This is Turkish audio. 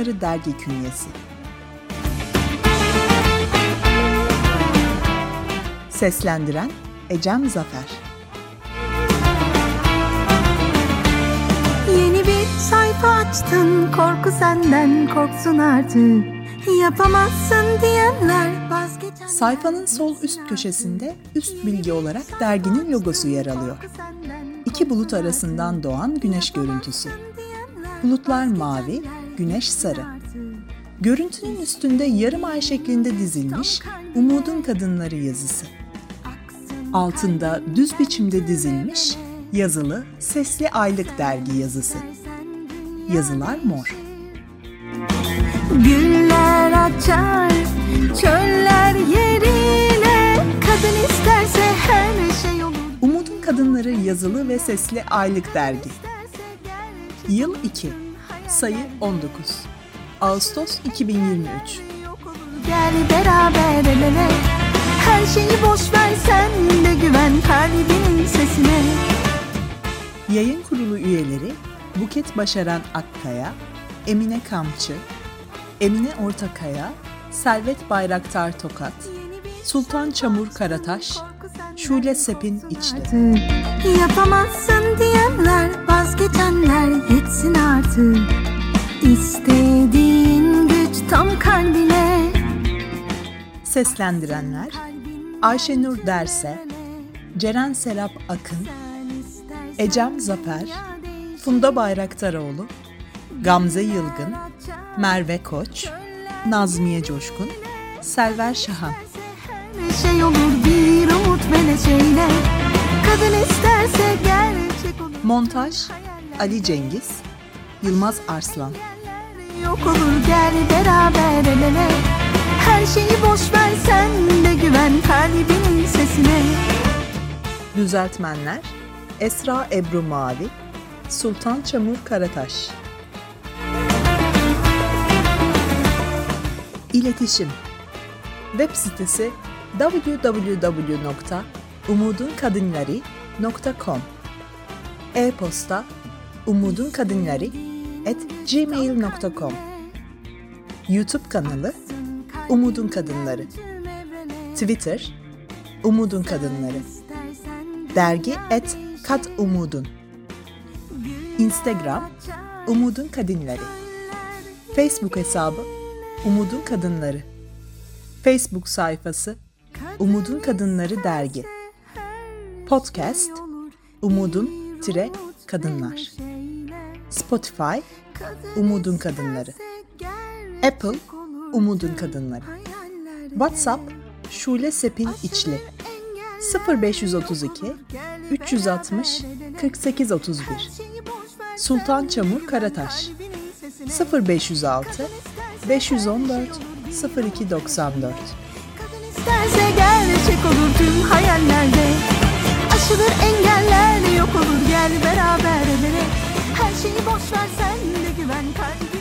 Kadınları Dergi Künyesi. Seslendiren Ecem Zafer. Yeni bir sayfa açtın korku senden korksun artık. Yapamazsın diyenler vazgeçen Sayfanın sol üst köşesinde üst bilgi olarak derginin logosu yer alıyor. İki bulut arasından doğan güneş görüntüsü. Bulutlar mavi, güneş sarı. Görüntünün üstünde yarım ay şeklinde dizilmiş Umudun Kadınları yazısı. Altında düz biçimde dizilmiş yazılı Sesli Aylık Dergi yazısı. Yazılar mor. Güller açar çöller yerine Kadın isterse her şey olur Umudun Kadınları yazılı ve sesli aylık dergi. Yıl 2. Sayı 19. Ağustos 2023. Yok olur gel beraber el ele Her şeyi boş ver sen de güven kalbinin sesine Yayın kurulu üyeleri Buket Başaran Akkaya, Emine Kamçı, Emine Ortakaya, Servet Bayraktar Tokat, Sultan Çamur Karataş, Şule Sepin İçli. Yapamazsın diyenler yetsin artık. İstediğin güç tam kalbine. Seslendirenler Ayşenur Derse, Ceren Serap Akın, Ecem Zafer, Funda Bayraktaroğlu, Gamze Yılgın, Merve Koç, Nazmiye Coşkun, Selver Şahan. Her şey olur bir umut meleğiyle Kadın isterse gerçek olur. Montaj Ali Cengiz, Yılmaz Arslan. Yok olur gel beraber el ele Her şeyi boş ver sen de güven kalbinin sesine Düzeltmenler Esra Ebru Mavi, Sultan Çamur Karataş. İletişim Web sitesi www.umudunkadınları.com E-posta umudunkadınları@gmail.com YouTube kanalı Umudun Kadınları. Twitter Umudun Kadınları. Dergi et Kat Umudun Instagram Umudun Kadınları. Facebook hesabı Umudun Kadınları. Facebook sayfası Umudun Kadınları Dergi. Podcast Umudun Kadınlar Spotify Umudun Kadınları. Apple Umudun Kadınları. WhatsApp Şule Sepin İçli. 0532 360 48 31 Sultan Çamur Karataş. 0506 514 0294 Kadın isterse gerçek olur tüm hayallerde. Aşılır engeller yok olur gel beraber. Her şeyi boş ver sen de güven kalbine